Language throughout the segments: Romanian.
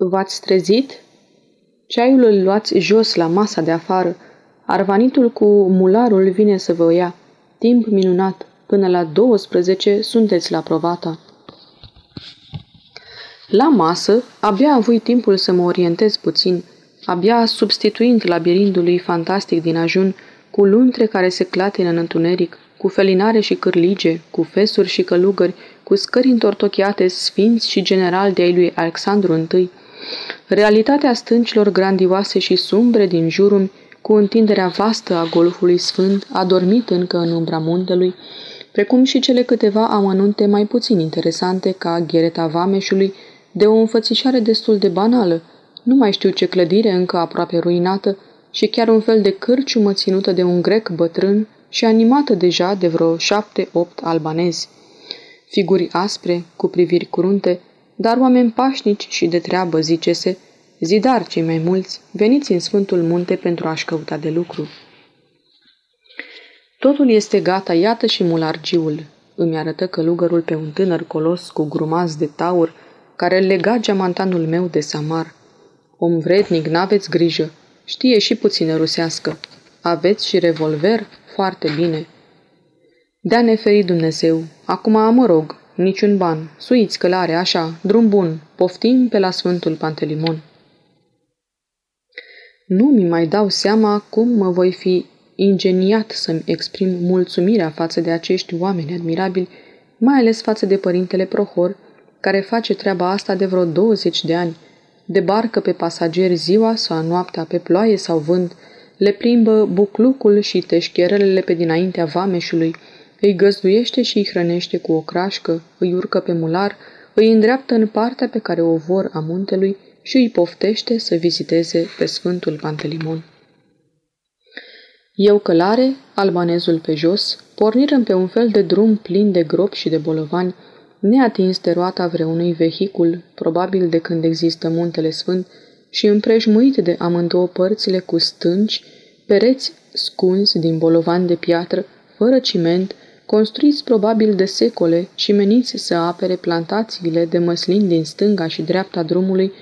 V-ați trezit? Ceaiul îl luați jos la masa de afară. Arvanitul cu mularul vine să vă ia. Timp minunat. Până la 12 sunteți la provata. La masă, abia avui timpul să mă orientez puțin, abia substituind labirintului fantastic din ajun, cu luntre care se clatină în întuneric, cu felinare și cârlige, cu fesuri și călugări, cu scări întortocheate sfinți și general de ai lui Alexandru I, realitatea stâncilor grandioase și sumbre din jurul, cu întinderea vastă a golfului sfânt, adormit încă în umbra muntelui, precum și cele câteva amănunte mai puțin interesante ca ghereta vameșului, de o înfățișare destul de banală, nu mai știu ce clădire încă aproape ruinată, și chiar un fel de cârciumă ținută de un grec bătrân și animată deja de vreo șapte-opt albanezi. Figuri aspre, cu priviri curunte, dar oameni pașnici și de treabă, zice-se, zidar cei mai mulți, veniți în Sfântul Munte pentru a-și căuta de lucru. Totul este gata, iată și mulargiul. Îmi arătă călugărul pe un tânăr colos cu grumaz de taur, care lega geamantanul meu de samar. Om vrednic, n-aveți grijă, știe și puțină rusească. Aveți și revolver? Foarte bine. Dea neferi Dumnezeu. Acum mă rog, niciun ban. Suiți călare, așa, drum bun. Poftim pe la Sfântul Pantelimon. Nu mi mai dau seama cum mă voi fi ingeniat să-mi exprim mulțumirea față de acești oameni admirabili, mai ales față de părintele Prohor, care face treaba asta de vreo 20 de ani. Debarcă pe pasageri ziua sau noaptea pe ploaie sau vânt, le plimbă buclucul și teșcherelele pe dinaintea vameșului, îi găzduiește și îi hrănește cu o crașcă, îi urcă pe mular, îi îndreaptă în partea pe care o vor a muntelui și îi poftește să viziteze pe Sfântul Pantelimon. Eu călare, albanezul pe jos, pornirăm pe un fel de drum plin de gropi și de bolovani, neatins de roata vreunui vehicul, probabil de când există muntele sfânt, și împrejmuit de amândouă părțile cu stânci, pereți scunzi din bolovani de piatră, fără ciment, construiți probabil de secole și meniți să apere plantațiile de măslin din stânga și dreapta drumului,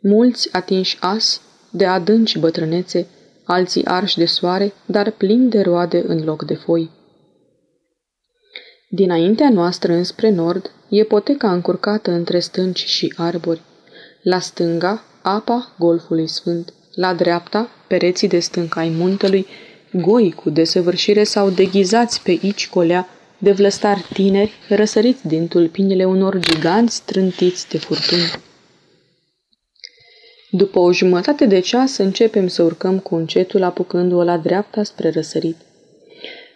mulți atinși asi de adânci bătrânețe, alții arși de soare, dar plini de roade în loc de foi. Dinaintea noastră înspre nord e poteca încurcată între stânci și arbori. La stânga, apa golfului sfânt. La dreapta, pereții de stânca ai muntelui, goi cu desăvârșire sau deghizați pe aici colea de vlăstari tineri răsăriți din tulpinile unor giganți trântiți de furtuni. După o jumătate de ceas începem să urcăm cu încetul apucându-o la dreapta spre răsărit.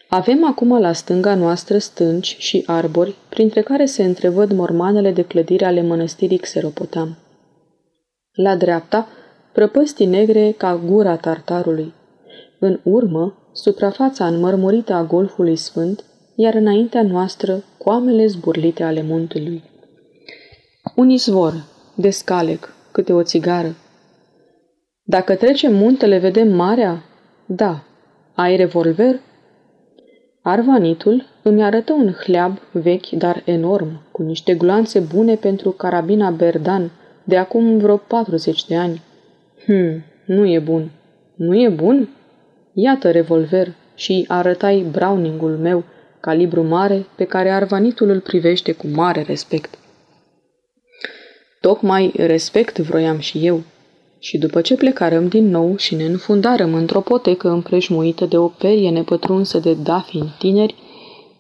Avem acum la stânga noastră stânci și arbori, printre care se întrevăd mormanele de clădire ale mănăstirii Xeropotam. La dreapta, prăpăstii negre ca gura tartarului. În urmă, suprafața înmărmurită a golfului sfânt, iar înaintea noastră, coamele zburlite ale muntelui. Un izvor, descalec, câte o țigară. Dacă trecem muntele, vedem marea? Da. Ai revolver? Arvanitul îmi arătă un hleab vechi, dar enorm, cu niște gloanțe bune pentru carabina Berdan, de acum vreo 40 de ani. Hm, nu e bun. Nu e bun? Iată revolver și arătai Browningul meu, calibru mare, pe care arvanitul îl privește cu mare respect. Tocmai respect vroiam și eu. Și după ce plecarăm din nou și ne înfundarăm într-o potecă împrejmuită de o perie nepătrunsă de dafini tineri,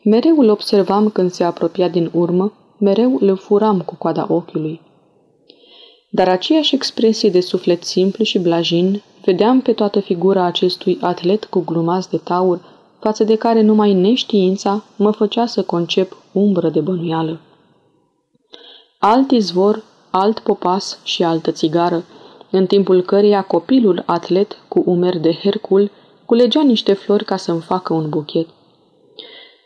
mereu îl observam când se apropia din urmă, mereu îl furam cu coada ochiului. Dar aceeași expresie de suflet simplu și blajin vedeam pe toată figura acestui atlet cu glumaz de taur, față de care numai neștiința mă făcea să concep umbră de bănuială. Alt izvor, alt popas și altă țigară, în timpul căreia copilul atlet cu umeri de Hercul culegea niște flori ca să-mi facă un buchet.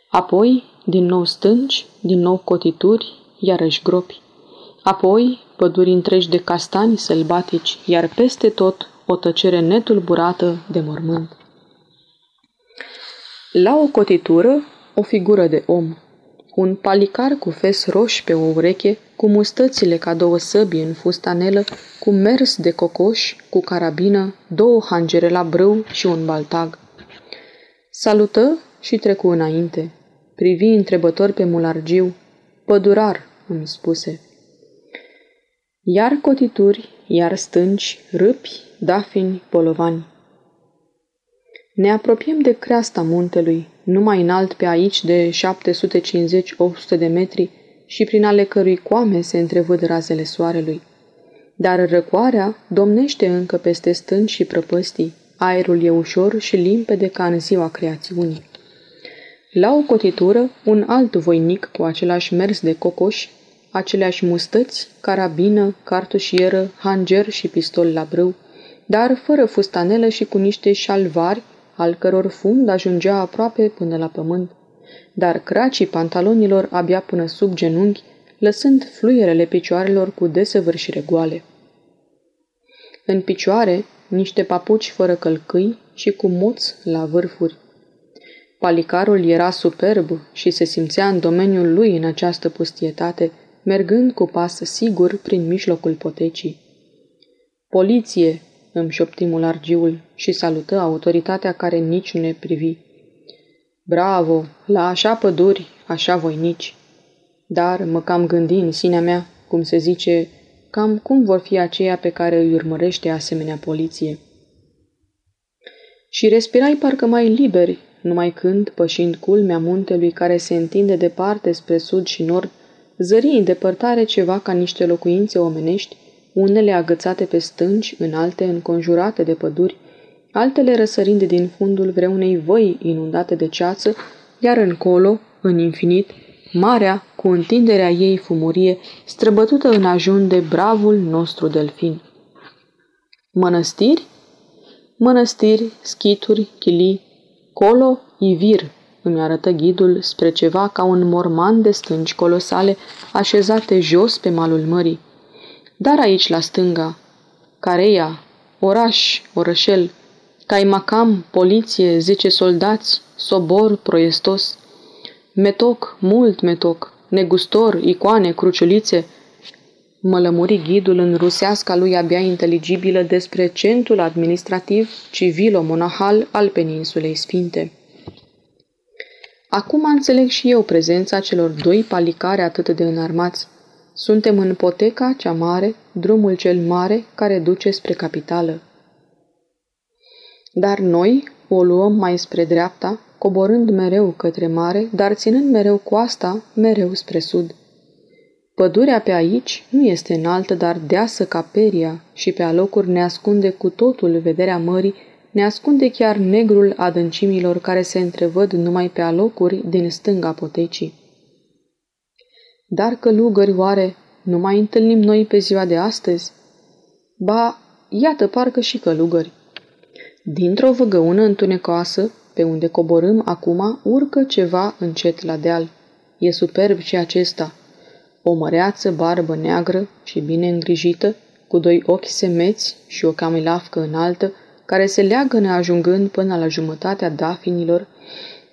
Apoi, din nou stânci, din nou cotituri, iarăși gropi. Apoi, păduri întregi de castani sălbatici, iar peste tot o tăcere netulburată de mormânt. La o cotitură, o figură de om. Un palicar cu fes roș pe o ureche, cu mustățile ca două săbi în fustanelă, cu mers de cocoș, cu carabină, două hangere la brâu și un baltag. Salută și trecu înainte. Privi întrebător pe mulargiu. Pădurar, îmi spuse. Iar cotituri, iar stânci, râpi, dafini, polovani. Ne apropiem de creasta muntelui, numai înalt pe aici de 750-800 de metri și prin ale cărui coame se întrevăd razele soarelui. Dar răcoarea domnește încă peste stânci și prăpăstii, aerul e ușor și limpede ca în ziua creațiunii. La o cotitură, un alt voinic cu același mers de cocoș, aceleași mustăți, carabină, cartușieră, hanger și pistol la brâu, dar fără fustanelă și cu niște șalvari, al căror fund ajungea aproape până la pământ, dar cracii pantalonilor abia până sub genunchi, lăsând fluierele picioarelor cu desăvârșire goale. În picioare, niște papuci fără călcâi și cu moț la vârfuri. Palicarul era superb și se simțea în domeniul lui în această pustietate, mergând cu pas sigur prin mijlocul potecii. Poliție, îmi șopti mulargiul și salută autoritatea care nici nu ne privi. Bravo, la așa păduri, așa voinici. Dar mă cam gândi în sinea mea, cum se zice, cam cum vor fi aceia pe care îi urmărește asemenea poliție. Și respirai parcă mai liberi, numai când, pășind culmea muntelui care se întinde departe spre sud și nord, zări în depărtare ceva ca niște locuințe omenești, unele agățate pe stânci, în alte înconjurate de păduri, altele răsărind din fundul vreunei văi inundate de ceață, iar încolo, în infinit, marea, cu întinderea ei fumurie, străbătută în ajun de bravul nostru delfin. Mănăstiri? Mănăstiri, schituri, chilii, colo, ivir, îmi arătă ghidul spre ceva ca un morman de stânci colosale așezate jos pe malul mării. Dar aici, la stânga, Careia, oraș, orășel, Caimacam, poliție, zece soldați, sobor, proiestos, metoc, mult metoc, negustor, icoane, cruciulițe, mă lămuri ghidul în ruseasca lui abia inteligibilă despre centrul administrativ civilo-monahal al peninsulei Sfinte. Acum înțeleg și eu prezența celor doi palicare atât de înarmați. Suntem în poteca cea mare, drumul cel mare care duce spre capitală. Dar noi o luăm mai spre dreapta, coborând mereu către mare, dar ținând mereu coasta, mereu spre sud. Pădurea pe aici nu este înaltă, dar deasă ca peria și pe alocuri ne ascunde cu totul vederea mării, ne ascunde chiar negrul adâncimilor care se întrevăd numai pe alocuri din stânga potecii. Dar călugări oare nu mai întâlnim noi pe ziua de astăzi? Ba, iată parcă și călugări. Dintr-o văgăună întunecoasă, pe unde coborâm acum, urcă ceva încet la deal. E superb și acesta. O măreață barbă neagră și bine îngrijită, cu doi ochi semeți și o camilafcă înaltă, care se leagă neajungând până la jumătatea dafinilor,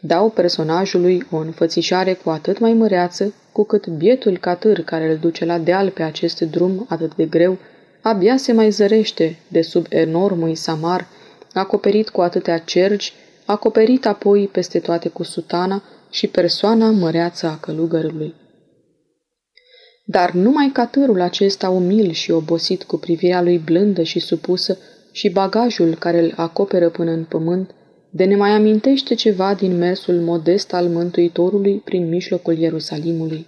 dau personajului o înfățișare cu atât mai măreață, cu cât bietul catâr care îl duce la deal pe acest drum atât de greu, abia se mai zărește de sub enormul samar, acoperit cu atâtea cergi, acoperit apoi peste toate cu sutana și persoana măreață a călugărului. Dar numai catârul acesta umil și obosit cu privirea lui blândă și supusă și bagajul care îl acoperă până în pământ, de ne mai amintește ceva din mersul modest al Mântuitorului prin mijlocul Ierusalimului.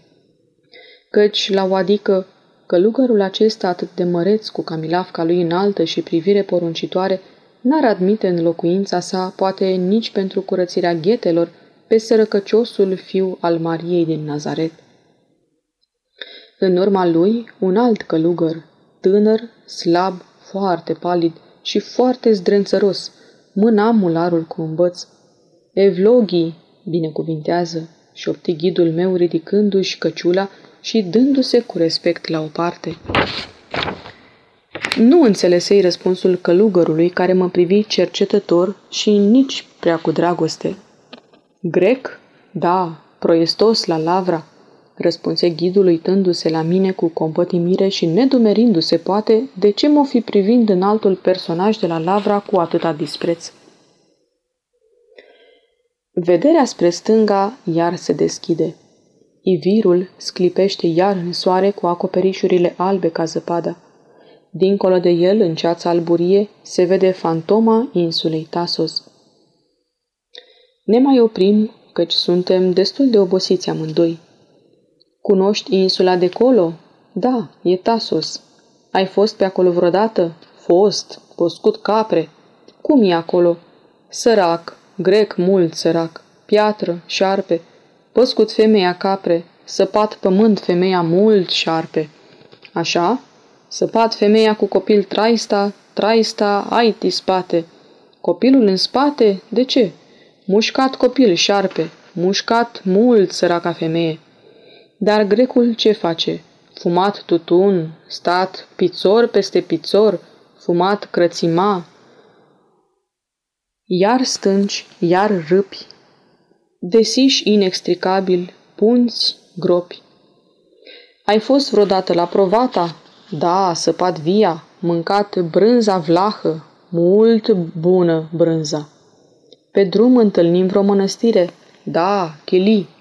Căci, la o adică, călugărul acesta atât de măreț cu camilafca lui înaltă și privire poruncitoare, n-ar admite în locuința sa, poate nici pentru curățirea ghetelor, pe sărăcăciosul fiu al Mariei din Nazaret. În urma lui, un alt călugăr, tânăr, slab, foarte palid și foarte zdrențăros, mâna mularul cu un băț. Evlogii, binecuvintează, șopti ghidul meu ridicându-și căciula și dându-se cu respect la o parte. Nu înțelesei răspunsul călugărului care mă privi cercetător și nici prea cu dragoste. Grec? Da, proiestos la lavra. Răspunse ghidul uitându-se la mine cu compătimire și nedumerindu-se poate de ce mă fi privind în altul personaj de la Lavra cu atâta dispreț. Vederea spre stânga iar se deschide. Ivirul sclipește iar în soare cu acoperișurile albe ca zăpada. Dincolo de el, în ceața alburie, se vede fantoma insulei Tasos. Ne mai oprim, căci suntem destul de obosiți amândoi. Cunoști insula de colo? Da, e Tasos. Ai fost pe acolo vreodată? Fost, poscut capre. Cum e acolo? Sărac, grec mult sărac, piatră, șarpe, păscut femeia capre, săpat pământ femeia mult șarpe. Așa? Săpat femeia cu copil traista, traista, aiti spate. Copilul în spate? De ce? Mușcat copil șarpe, mușcat mult săraca femeie. Dar grecul ce face? Fumat tutun, stat pițor peste pițor, fumat crățima. Iar stânci, iar râpi, desiși inextricabil, punți, gropi. Ai fost vreodată la Provata? Da, săpat via, mâncat brânza vlahă, mult bună brânza. Pe drum întâlnim vreo mănăstire? Da, chilii.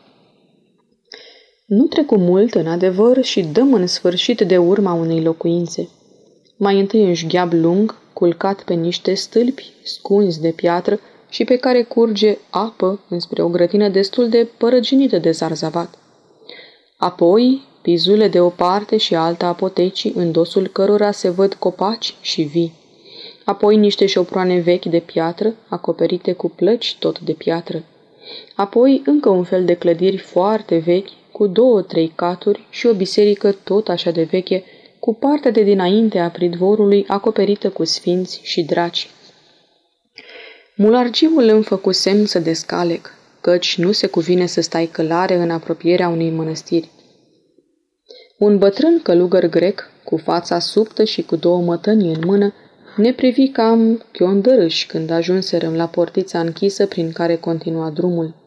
Nu trecu mult, în adevăr, și dăm în sfârșit de urma unei locuințe. Mai întâi un șgheab lung, culcat pe niște stâlpi scunzi de piatră și pe care curge apă înspre o grătină destul de părăginită de zarzavat. Apoi, pizule de o parte și alta apotecii, în dosul cărora se văd copaci și vii. Apoi niște șoproane vechi de piatră, acoperite cu plăci tot de piatră. Apoi încă un fel de clădiri foarte vechi, cu două-trei caturi și o biserică tot așa de veche, cu partea de dinainte a pridvorului acoperită cu sfinți și draci. Mulargiul îmi făcu semn să descalec, căci nu se cuvine să stai călare în apropierea unei mănăstiri. Un bătrân călugăr grec, cu fața subtă și cu două mătăni în mână, ne privi cam chiondărâși când ajunserăm la portița închisă prin care continua drumul.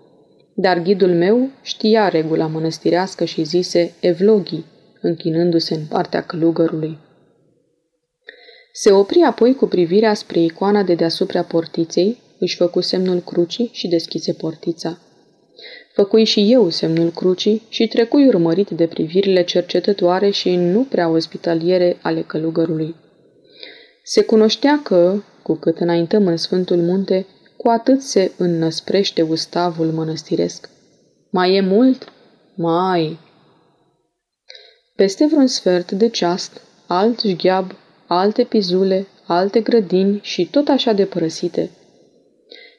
Dar ghidul meu știa regula mănăstirească și zise Evloghi, închinându-se în partea călugărului. Se opri apoi cu privirea spre icoana de deasupra portiței, își făcu semnul crucii și deschise portița. Făcui și eu semnul crucii și trecui urmărit de privirile cercetătoare și nu prea ospitaliere ale călugărului. Se cunoștea că, cu cât înaintăm în Sfântul Munte, cu atât se înnăsprește ustavul mănăstiresc. Mai e mult? Mai. Peste vreun sfert de ceast, alt jgheab, alte pizule, alte grădini și tot așa de părăsite.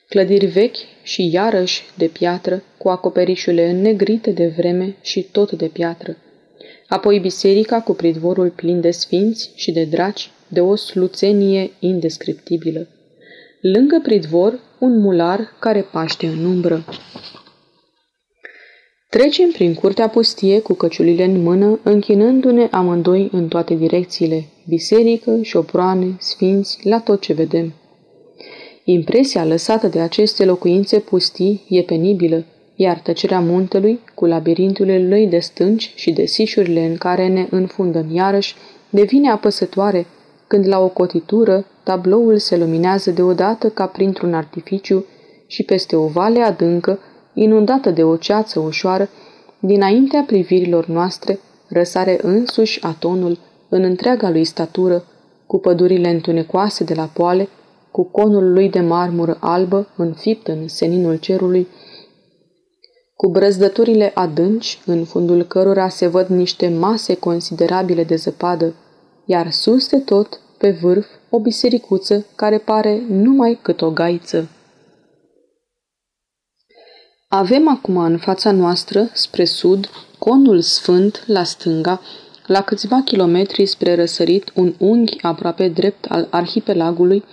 Clădiri vechi și iarăși de piatră, cu acoperișurile înnegrite de vreme și tot de piatră. Apoi biserica cu pridvorul plin de sfinți și de draci, de o sluțenie indescriptibilă. Lângă pridvor, un mular care paște în umbră. Trecem prin curtea pustie cu căciulile în mână, închinându-ne amândoi în toate direcțiile, biserică, șoproane, sfinți, la tot ce vedem. Impresia lăsată de aceste locuințe pustii e penibilă, iar tăcerea muntelui, cu labirinturile lui de stânci și de sișurile în care ne înfundăm iarăși, devine apăsătoare, când la o cotitură tabloul se luminează deodată ca printr-un artificiu și peste o vale adâncă, inundată de o ceață ușoară, dinaintea privirilor noastre răsare însuși atonul în întreaga lui statură, cu pădurile întunecoase de la poale, cu conul lui de marmură albă înfipt în seninul cerului, cu brăzdăturile adânci, în fundul cărora se văd niște mase considerabile de zăpadă, iar sus de tot, pe vârf, o bisericuță care pare numai cât o gaiță. Avem acum în fața noastră, spre sud, conul sfânt la stânga, la câțiva kilometri spre răsărit, un unghi aproape drept al arhipelagului,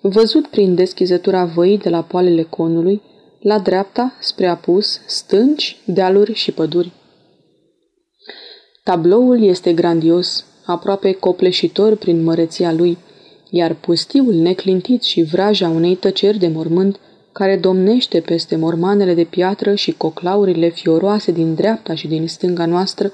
văzut prin deschizătura văii de la poalele conului, la dreapta, spre apus, stânci, dealuri și păduri. Tabloul este grandios, aproape copleșitor prin măreția lui, iar pustiul neclintit și vraja unei tăceri de mormânt care domnește peste mormanele de piatră și coclaurile fioroase din dreapta și din stânga noastră,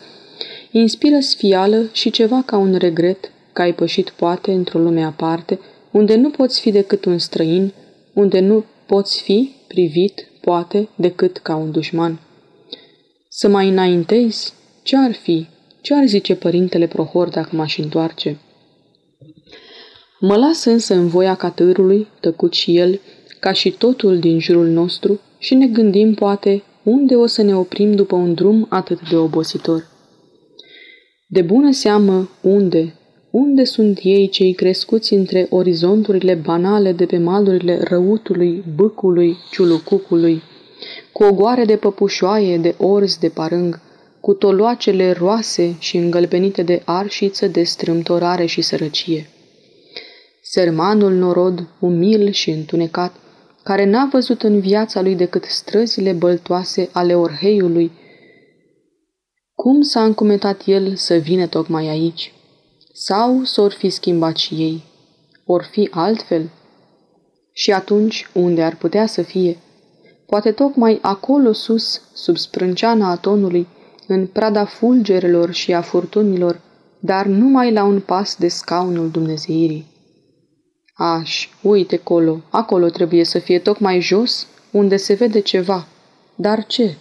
inspiră sfială și ceva ca un regret că ai pășit poate într-o lume aparte, unde nu poți fi decât un străin, unde nu poți fi privit, poate, decât ca un dușman. Să mai înaintezi? Ce ar fi? Ce ar zice părintele Prohor dacă m-aș întoarce? Mă las însă în voia catârului, tăcut și el, ca și totul din jurul nostru, și ne gândim, poate, unde o să ne oprim după un drum atât de obositor. De bună seamă, unde, unde sunt ei cei crescuți între orizonturile banale de pe malurile răutului, bâcului, ciulucucului, cu ogoare de păpușoaie, de orz, de parâng, cu toloacele roase și îngălbenite de arșiță de strâmtorare și sărăcie. Sărmanul norod, umil și întunecat, care n-a văzut în viața lui decât străzile băltoase ale Orheiului, cum s-a încumetat el să vină tocmai aici? Sau s-or fi schimbat și ei? Or fi altfel? Și atunci, unde ar putea să fie? Poate tocmai acolo sus, sub sprânceana atonului, în prada fulgerelor și a furtunilor, dar numai la un pas de scaunul Dumnezeirii. Aș, uite colo, acolo trebuie să fie tocmai jos, unde se vede ceva. Dar ce?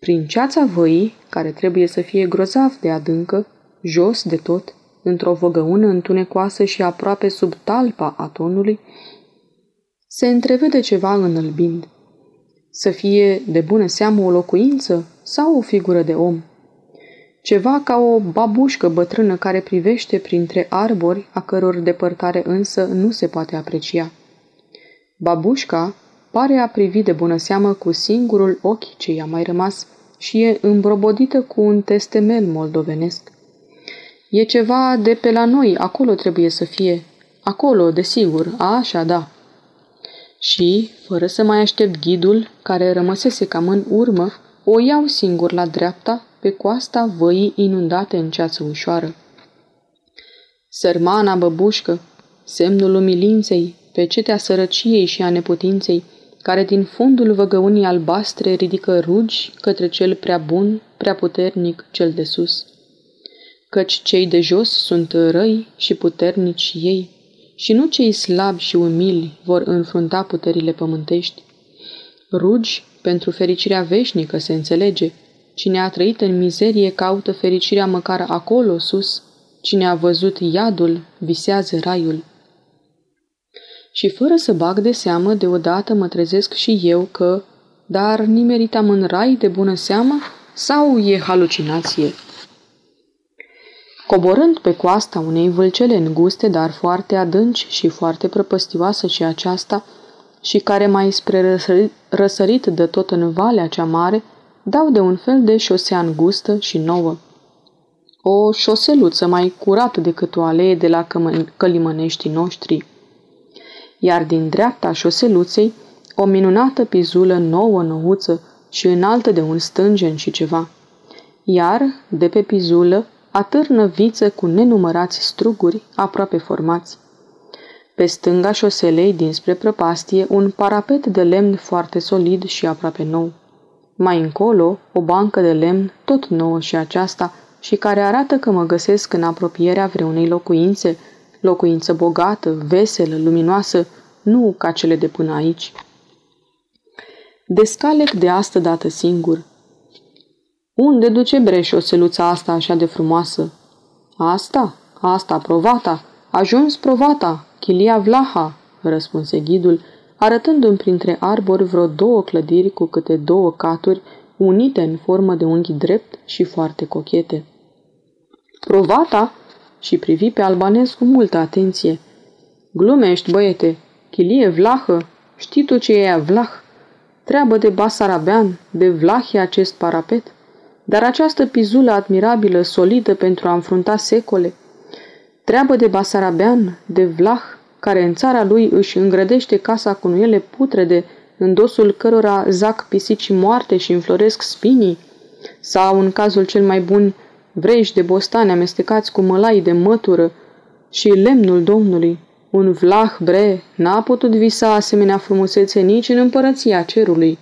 Prin ceața văii, care trebuie să fie grozav de adâncă, jos de tot, într-o văgăună întunecoasă și aproape sub talpa atonului, se întrevede ceva înălbind. Să fie de bună seamă o locuință sau o figură de om. Ceva ca o babușcă bătrână care privește printre arbori, a căror depărtare însă nu se poate aprecia. Babușca pare a privi de bună seamă cu singurul ochi ce i-a mai rămas și e îmbrobodită cu un testemel moldovenesc. E ceva de pe la noi, acolo trebuie să fie. Acolo, desigur, a, așa, da. Și, fără să mai aștept ghidul, care rămăsese cam în urmă, o iau singur la dreapta, pe coasta văii inundate în ceață ușoară. Sărmana băbușcă, semnul umilinței, pe cetea sărăciei și a neputinței, care din fundul văgăunii albastre ridică rugi către cel prea bun, prea puternic, cel de sus. Căci cei de jos sunt răi și puternici ei, și nu cei slabi și umili vor înfrunta puterile pământești. Rugi pentru fericirea veșnică se înțelege. Cine a trăit în mizerie caută fericirea măcar acolo sus. Cine a văzut iadul visează raiul. Și fără să bag de seamă, deodată mă trezesc și eu că, dar nimeritam în rai de bună seamă sau e halucinație? Coborând pe coasta unei vâlcele înguste, dar foarte adânci și foarte prăpăstioasă și aceasta, și care mai spre răsărit, răsărit de tot în valea cea mare, dau de un fel de șosea îngustă și nouă. O șoseluță mai curată decât o alee de la călimăneștii noștri. Iar din dreapta șoseluței, o minunată pizulă nouă nouță și înaltă de un stângen și ceva. Iar, de pe pizulă, atârnă viță cu nenumărați struguri aproape formați. Pe stânga șoselei dinspre prăpastie, un parapet de lemn foarte solid și aproape nou. Mai încolo, o bancă de lemn, tot nouă și aceasta, și care arată că mă găsesc în apropierea vreunei locuințe, locuință bogată, veselă, luminoasă, nu ca cele de până aici. Descalec de astă dată singur. Unde duce breș o seluța asta așa de frumoasă? Asta? Asta, provata. Ajuns provata, Chilia Vlaha, răspunse ghidul, arătându-mi printre arbori vreo două clădiri cu câte două caturi, unite în formă de unghi drept și foarte cochete. Provata? Și privi pe albanez cu multă atenție. Glumești, băiete, Chilie Vlahă, știi tu ce e Vlah? Treabă de basarabean, de Vlah e acest parapet. Dar această pizulă admirabilă, solidă pentru a înfrunta secole – Treabă de basarabean, de vlah, care în țara lui își îngrădește casa cu nuiele putrede, în dosul cărora zac pisici moarte și înfloresc spinii, sau, în cazul cel mai bun, vrești de bostane amestecați cu mălai de mătură și lemnul Domnului, Un vlah, bre, n-a putut visa asemenea frumusețe nici în împărăția cerului.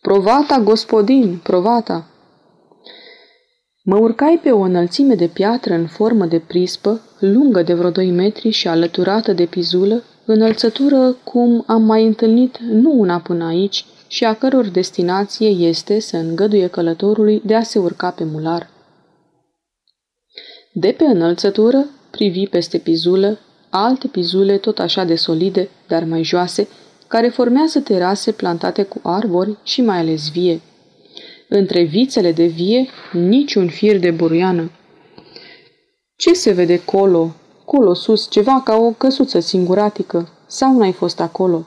Provata, gospodin, provata! Mă urcai pe o înălțime de piatră în formă de prispă, lungă de vreo 2 metri și alăturată de pizulă, înălțătură cum am mai întâlnit nu una până aici și a căror destinație este să îngăduie călătorului de a se urca pe mular. De pe înălțătură privi peste pizulă alte pizule tot așa de solide, dar mai joase, care formează terase plantate cu arbori și mai ales vie. Între vițele de vie, niciun fir de buruiană. Ce se vede colo? Colo sus, ceva ca o căsuță singuratică. Sau n-ai fost acolo?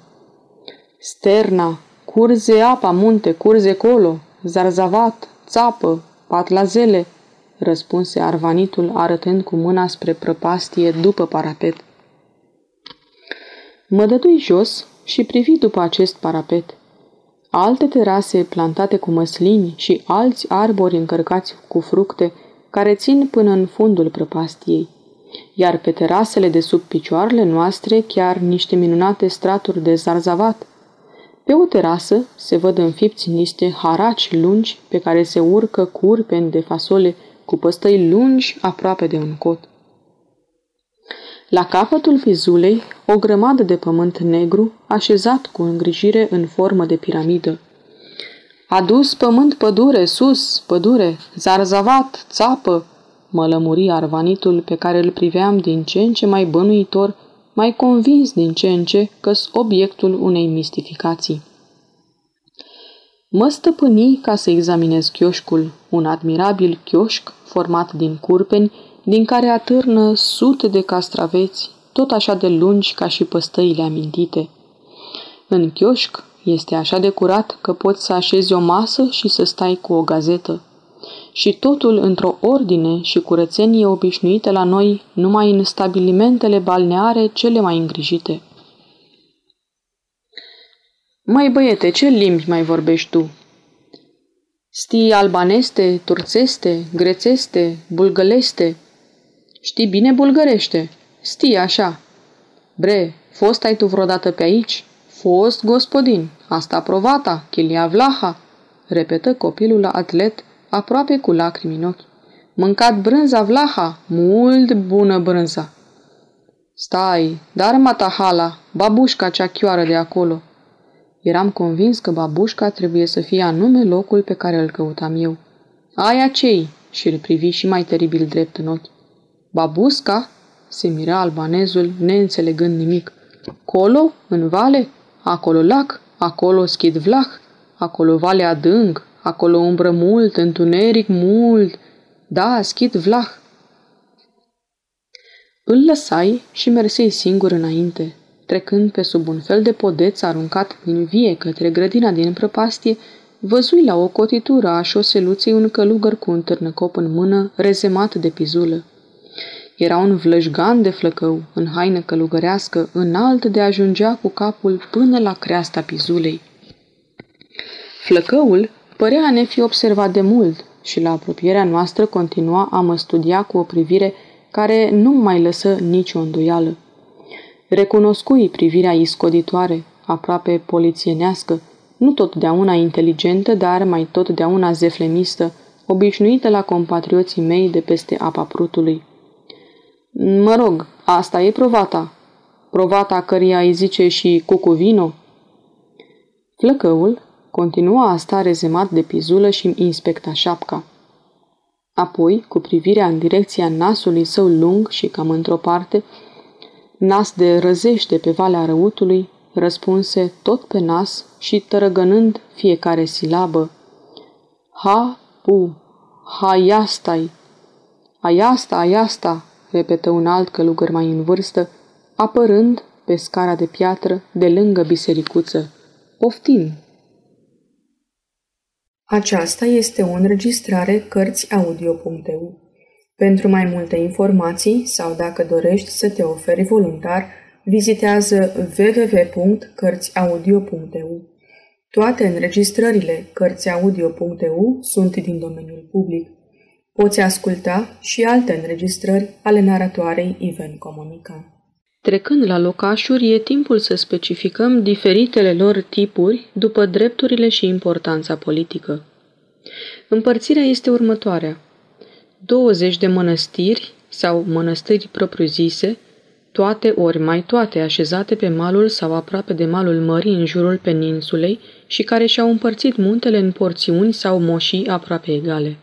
Sterna, curze apa munte, curze colo, zarzavat, țapă, patlazele, răspunse arvanitul arătând cu mâna spre prăpastie după parapet. Mă dădui jos și privi după acest parapet. Alte terase plantate cu măslini și alți arbori încărcați cu fructe care țin până în fundul prăpastiei. Iar pe terasele de sub picioarele noastre chiar niște minunate straturi de zarzavat. Pe o terasă se văd înfipți niște haraci lungi pe care se urcă curpeni de fasole cu păstăi lungi aproape de un cot. La capătul pizulei, o grămadă de pământ negru, așezat cu îngrijire în formă de piramidă. Adus pământ pădure, sus, pădure, zarzavat, țapă, mă lămuri arvanitul pe care îl priveam din ce în ce mai bănuitor, mai convins din ce în ce că obiectul unei mistificații. Mă stăpâni ca să examinez chioșcul, un admirabil chioșc format din curpeni, din care atârnă sute de castraveți, tot așa de lungi ca și păstăile amintite. În chioșc este așa de curat că poți să așezi o masă și să stai cu o gazetă. Și totul într-o ordine și curățenie obișnuite la noi numai în stabilimentele balneare cele mai îngrijite. Mai băiete, ce limbi mai vorbești tu? Știi albaneste, turțeste, grețeste, bulgăleste? Știi bine bulgărește? Știi așa. Bre, fost ai tu vreodată pe aici? Fost, gospodin. Asta provata, chilia vlaha, repetă copilul la atlet, aproape cu lacrimi în ochi. Mâncat brânza vlaha, mult bună brânza. Stai, dar matahala, babușca cea chioară de acolo. Eram convins că babușca trebuie să fie anume locul pe care îl căutam eu. Aia cei, și îl privi și mai teribil drept în ochi. Babusca? se mira albanezul, neînțelegând nimic. Colo? În vale? Acolo lac? Acolo schid vlah? Acolo vale adânc? Acolo umbră mult, întuneric mult? Da, schid vlah. Îl lăsai și mersei singur înainte, trecând pe sub un fel de podeț aruncat din vie către grădina din prăpastie, văzui la o cotitură a șoseluței un călugăr cu un târnăcop în mână, rezemat de pizulă. Era un vlăjgan de flăcău, în haină călugărească, înalt de ajungea cu capul până la creasta pizulei. Flăcăul părea a ne fi observat de mult și la apropierea noastră continua a mă studia cu o privire care nu mai lăsă nicio îndoială. Recunoscui privirea iscoditoare, aproape polițienească, nu totdeauna inteligentă, dar mai totdeauna zeflemistă, obișnuită la compatrioții mei de peste apa prutului. Mă rog, asta e provata. Provata căreia îi zice și cucuvino. Flăcăul continua a sta rezemat de pizulă și îmi inspecta șapca. Apoi, cu privirea în direcția nasului său lung și cam într-o parte, nas de răzește pe valea răutului, răspunse tot pe nas și tărăgănând fiecare silabă. Ha, pu, ha, iastai, aiasta, aiasta, repetă un alt călugăr mai în vârstă, apărând pe scara de piatră de lângă bisericuță. Poftim! Aceasta este o înregistrare Cărțiaudio.eu. Pentru mai multe informații sau dacă dorești să te oferi voluntar, vizitează www.cărțiaudio.eu. Toate înregistrările Cărțiaudio.eu sunt din domeniul public. Poți asculta și alte înregistrări ale naratoarei Iven Comunica. Trecând la locașuri, e timpul să specificăm diferitele lor tipuri după drepturile și importanța politică. Împărțirea este următoarea. 20 de mănăstiri sau mănăstiri propriu-zise, toate ori mai toate așezate pe malul sau aproape de malul mării în jurul peninsulei și care și-au împărțit muntele în porțiuni sau moșii aproape egale.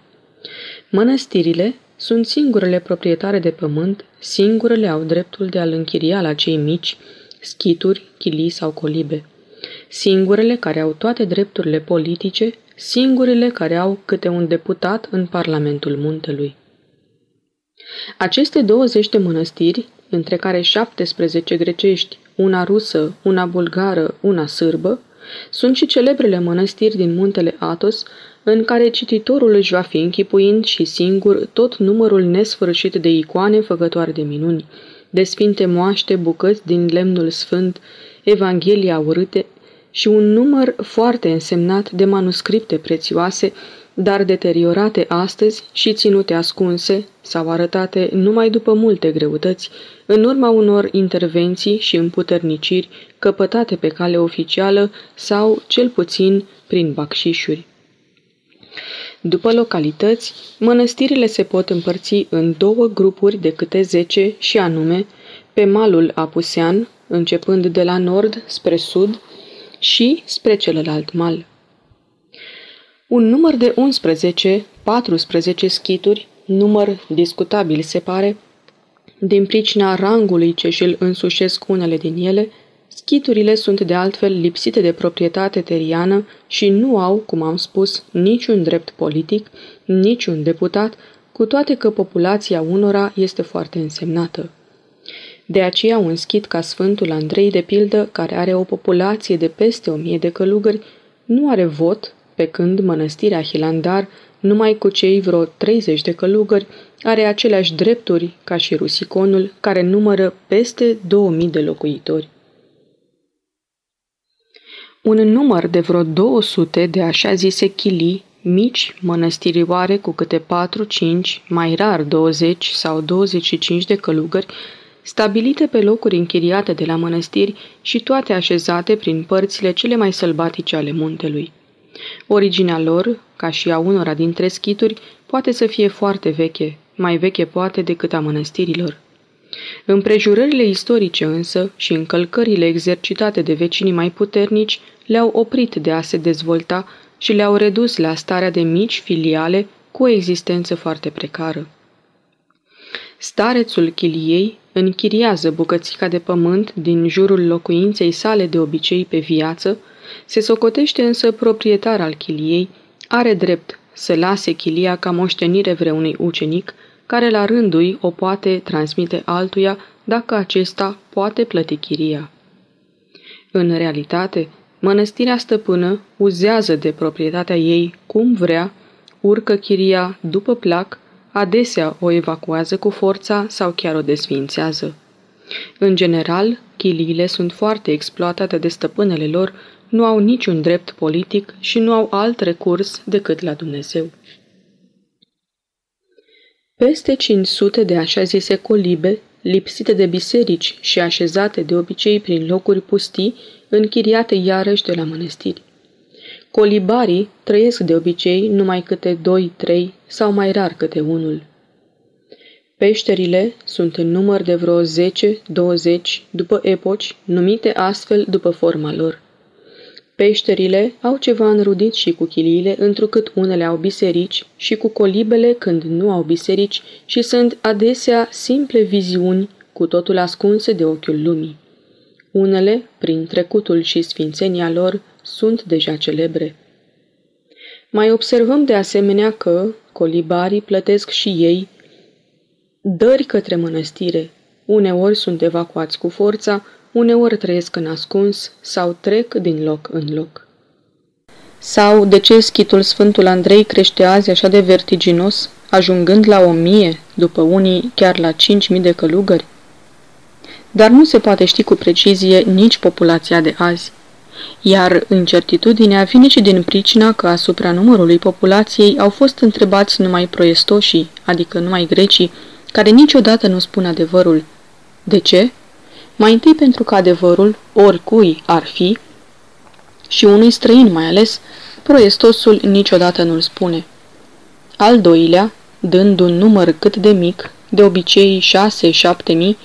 Mănăstirile sunt singurele proprietare de pământ, singurele au dreptul de a-l închiria la cei mici, schituri, chilii sau colibe. Singurele care au toate drepturile politice, singurele care au câte un deputat în Parlamentul Muntelui. Aceste 20 de mănăstiri, între care 17 grecești, una rusă, una bulgară, una sârbă, sunt și celebrele mănăstiri din muntele Atos, în care cititorul își va fi închipuind și singur tot numărul nesfârșit de icoane făcătoare de minuni, de sfinte moaște, bucăți din lemnul sfânt, evanghelia urâte și un număr foarte însemnat de manuscripte prețioase, dar deteriorate astăzi și ținute ascunse sau arătate numai după multe greutăți, în urma unor intervenții și împuterniciri căpătate pe cale oficială sau, cel puțin, prin bacșișuri. După localități, mănăstirile se pot împărți în două grupuri de câte zece și anume pe malul apusean, începând de la nord spre sud și spre celălalt mal. Un număr de 11, 14 schituri, număr discutabil se pare, din pricina rangului ce și-l însușesc unele din ele, schiturile sunt de altfel lipsite de proprietate teriană și nu au, cum am spus, niciun drept politic, niciun deputat, cu toate că populația unora este foarte însemnată. De aceea un schit ca Sfântul Andrei de pildă, care are o populație de peste o mie de călugări, nu are vot, pe când mănăstirea Hilandar, numai cu cei vreo 30 de călugări, are aceleași drepturi ca și Rusiconul, care numără peste 2000 de locuitori. Un număr de vreo 200 de așa zise chilii, mici mănăstirioare cu câte 4-5, mai rar 20 sau 25 de călugări, stabilite pe locuri închiriate de la mănăstiri și toate așezate prin părțile cele mai sălbatice ale muntelui. Originea lor, ca și a unora dintre schituri, poate să fie foarte veche, mai veche poate decât a mănăstirilor. Împrejurările istorice însă și încălcările exercitate de vecinii mai puternici le-au oprit de a se dezvolta și le-au redus la starea de mici filiale cu o existență foarte precară. Starețul chiliei închiriază bucățica de pământ din jurul locuinței sale de obicei pe viață, se socotește însă proprietar al chiliei, are drept să lase chilia ca moștenire vreunui ucenic, care la rândul o poate transmite altuia dacă acesta poate plăti chiria. În realitate, mănăstirea stăpână uzează de proprietatea ei cum vrea, urcă chiria după plac, adesea o evacuează cu forța sau chiar o desfințează. În general, chiliile sunt foarte exploatate de stăpânele lor, nu au niciun drept politic și nu au alt recurs decât la Dumnezeu. Peste 500 de așa zise colibe, lipsite de biserici și așezate de obicei prin locuri pustii, închiriate iarăși de la mănăstiri. Colibarii trăiesc de obicei numai câte doi, trei sau mai rar câte unul. Peșterile sunt în număr de vreo 10-20 după epoci, numite astfel după forma lor. Peșterile au ceva înrudit și cu chiliile, întrucât unele au biserici și cu colibele când nu au biserici și sunt adesea simple viziuni cu totul ascunse de ochiul lumii. Unele, prin trecutul și sfințenia lor, sunt deja celebre. Mai observăm de asemenea că colibarii plătesc și ei dări către mănăstire. Uneori sunt evacuați cu forța, uneori trăiesc în ascuns sau trec din loc în loc. Sau de ce schitul Sfântul Andrei crește azi așa de vertiginos, ajungând la o mie, după unii chiar la cinci mii de călugări? Dar nu se poate ști cu precizie nici populația de azi. Iar incertitudinea vine și din pricina că asupra numărului populației au fost întrebați numai proiestoșii, adică numai grecii, care niciodată nu spun adevărul. De ce? Mai întâi pentru că adevărul, oricui ar fi, și unui străin mai ales, proestosul niciodată nu-l spune. Al doilea, dând un număr cât de mic, de obicei șase-șapte mii,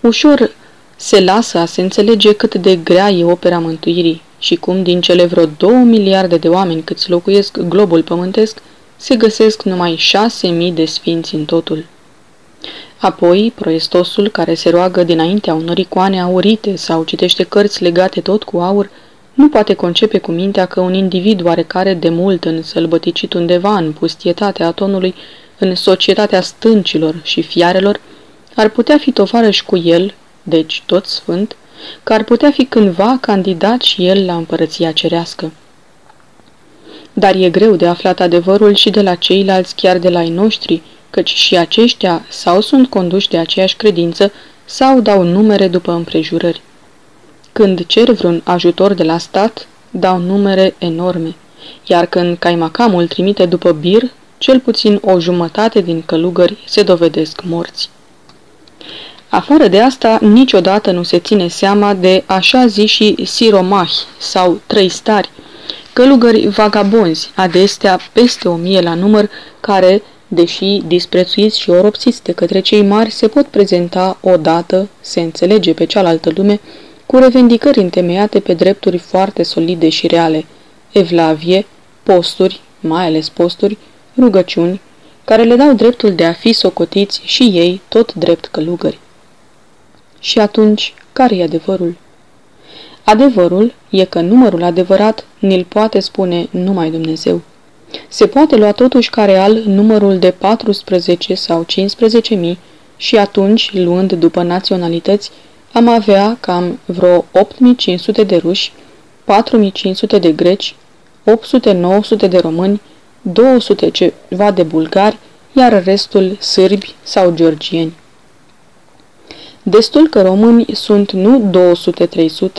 ușor se lasă a se înțelege cât de grea e opera mântuirii și cum din cele vreo două miliarde de oameni câți locuiesc globul pământesc, se găsesc numai șase mii de sfinți în totul. Apoi, proestosul care se roagă dinaintea unor icoane aurite sau citește cărți legate tot cu aur, nu poate concepe cu mintea că un individ oarecare de mult în sălbăticit undeva în pustietatea atonului, în societatea stâncilor și fiarelor, ar putea fi tovarăș cu el, deci tot sfânt, că ar putea fi cândva candidat și el la împărăția cerească. Dar e greu de aflat adevărul și de la ceilalți, chiar de la ei noștri, căci și aceștia sau sunt conduși de aceeași credință sau dau numere după împrejurări. Când cer vreun ajutor de la stat, dau numere enorme, iar când caimacamul trimite după bir, cel puțin o jumătate din călugări se dovedesc morți. Afară de asta, niciodată nu se ține seama de așa zi și siromahi sau trăistari, călugări vagabonzi, adestea peste o mie la număr, care, deși disprețuiți și oropsiți de către cei mari, se pot prezenta odată, se înțelege pe cealaltă lume, cu revendicări întemeiate pe drepturi foarte solide și reale, evlavie, posturi, mai ales posturi, rugăciuni, care le dau dreptul de a fi socotiți și ei tot drept călugări. Și atunci, care e adevărul? Adevărul e că numărul adevărat ni-l poate spune numai Dumnezeu. Se poate lua totuși ca real numărul de 14 sau 15 mii și atunci, luând după naționalități, am avea cam vreo 8500 de ruși, 4500 de greci, 800-900 de români, 200 ceva de bulgari, iar restul sârbi sau georgieni. Destul că români sunt nu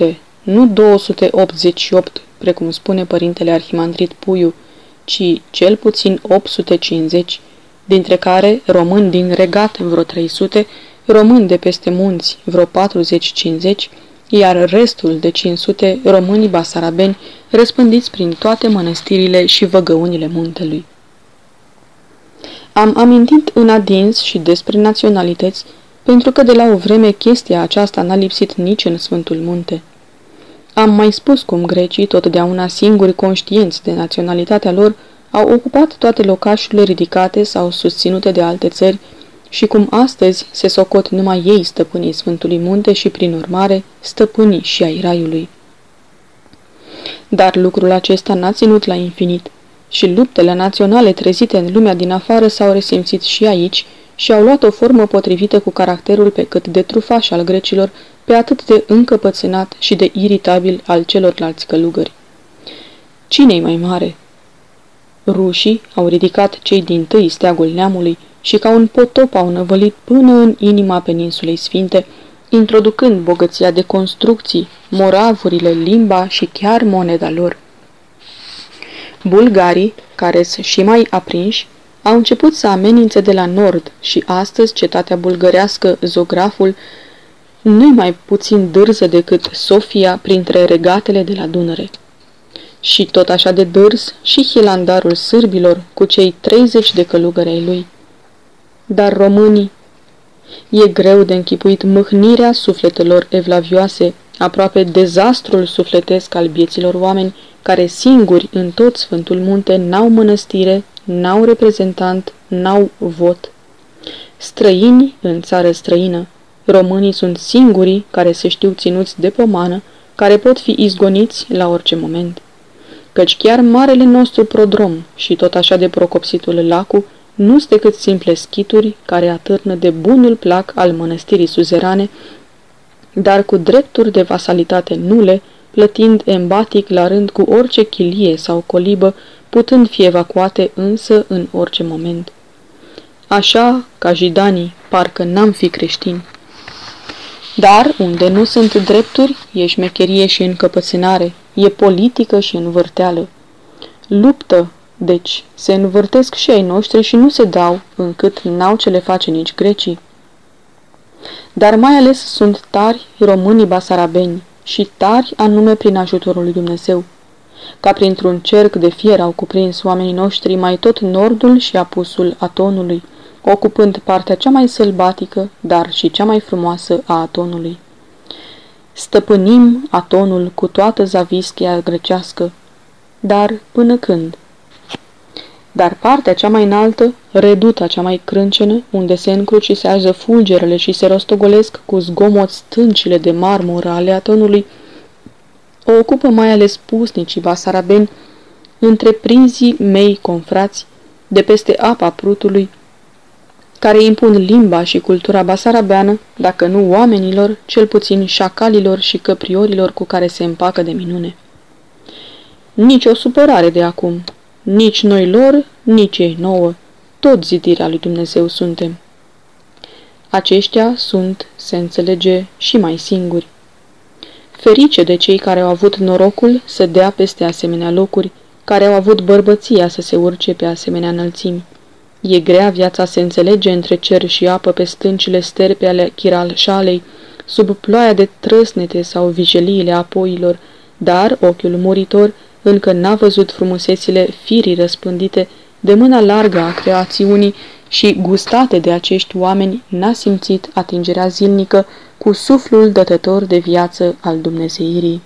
200-300, nu 288, precum spune părintele Arhimandrit Puiu, ci cel puțin 850, dintre care români din regat vreo 300, români de peste munți vreo 40-50, iar restul de 500 români basarabeni răspândiți prin toate mănăstirile și văgăunile muntelui. Am amintit în adins și despre naționalități, pentru că de la o vreme chestia aceasta n-a lipsit nici în Sfântul Munte. Am mai spus cum grecii, totdeauna singuri conștienți de naționalitatea lor, au ocupat toate locașurile ridicate sau susținute de alte țări și cum astăzi se socot numai ei stăpânii Sfântului Munte și, prin urmare, stăpânii și ai Raiului. Dar lucrul acesta n-a ținut la infinit și luptele naționale trezite în lumea din afară s-au resimțit și aici și au luat o formă potrivită cu caracterul pe cât de trufaș al grecilor, pe atât de încăpățânat și de iritabil al celorlalți călugări. Cine-i mai mare? Rușii au ridicat cei din tâi steagul neamului și ca un potop au năvălit până în inima peninsulei sfinte, introducând bogăția de construcții, moravurile, limba și chiar moneda lor. Bulgarii, care sunt și mai aprinși, au început să amenințe de la nord și astăzi cetatea bulgărească, Zograful, nu mai puțin dârză decât Sofia printre regatele de la Dunăre. Și tot așa de dârs și hilandarul sârbilor cu cei 30 de călugări ai lui. Dar românii, e greu de închipuit mâhnirea sufletelor evlavioase, aproape dezastrul sufletesc al vieților oameni, care singuri în tot Sfântul Munte n-au mănăstire, n-au reprezentant, n-au vot. Străini în țară străină, românii sunt singurii care se știu ținuți de pomană, care pot fi izgoniți la orice moment. Căci chiar marele nostru prodrom și tot așa de procopsitul lacu nu sunt decât simple schituri care atârnă de bunul plac al mănăstirii suzerane, dar cu drepturi de vasalitate nule, plătind embatic la rând cu orice chilie sau colibă, putând fi evacuate însă în orice moment. Așa, ca jidanii, parcă n-am fi creștini. Dar, unde nu sunt drepturi, e șmecherie și încăpățânare, e politică și învârteală. Luptă, deci, se învârtesc și ai noștri și nu se dau, încât n-au ce le face nici grecii. Dar mai ales sunt tari românii basarabeni și tari anume prin ajutorul lui Dumnezeu. Ca printr-un cerc de fier au cuprins oamenii noștri mai tot nordul și apusul atonului, ocupând partea cea mai sălbatică, dar și cea mai frumoasă a atonului. Stăpânim atonul cu toată zavischia grecească, dar până când? Dar partea cea mai înaltă, reduta cea mai crâncenă, unde se încrucisează fulgerele și se rostogolesc cu zgomot stâncile de marmură ale atonului, o ocupă mai ales pusnicii basarabeni, întreprinzii mei confrați, de peste apa prutului, care impun limba și cultura basarabeană, dacă nu oamenilor, cel puțin șacalilor și căpriorilor cu care se împacă de minune. Nici o supărare de acum, nici noi lor, nici ei nouă, tot zidirea lui Dumnezeu suntem. Aceștia sunt, se înțelege, și mai singuri. Ferice de cei care au avut norocul să dea peste asemenea locuri, care au avut bărbăția să se urce pe asemenea înălțimi. E grea viața se înțelege între cer și apă pe stâncile sterpe ale chiralșalei, sub ploaia de trăsnete sau vigeliile apoilor, dar ochiul muritor încă n-a văzut frumusețile firii răspândite de mâna largă a creațiunii și gustate de acești oameni n-a simțit atingerea zilnică cu suflul dătător de viață al Dumnezeirii.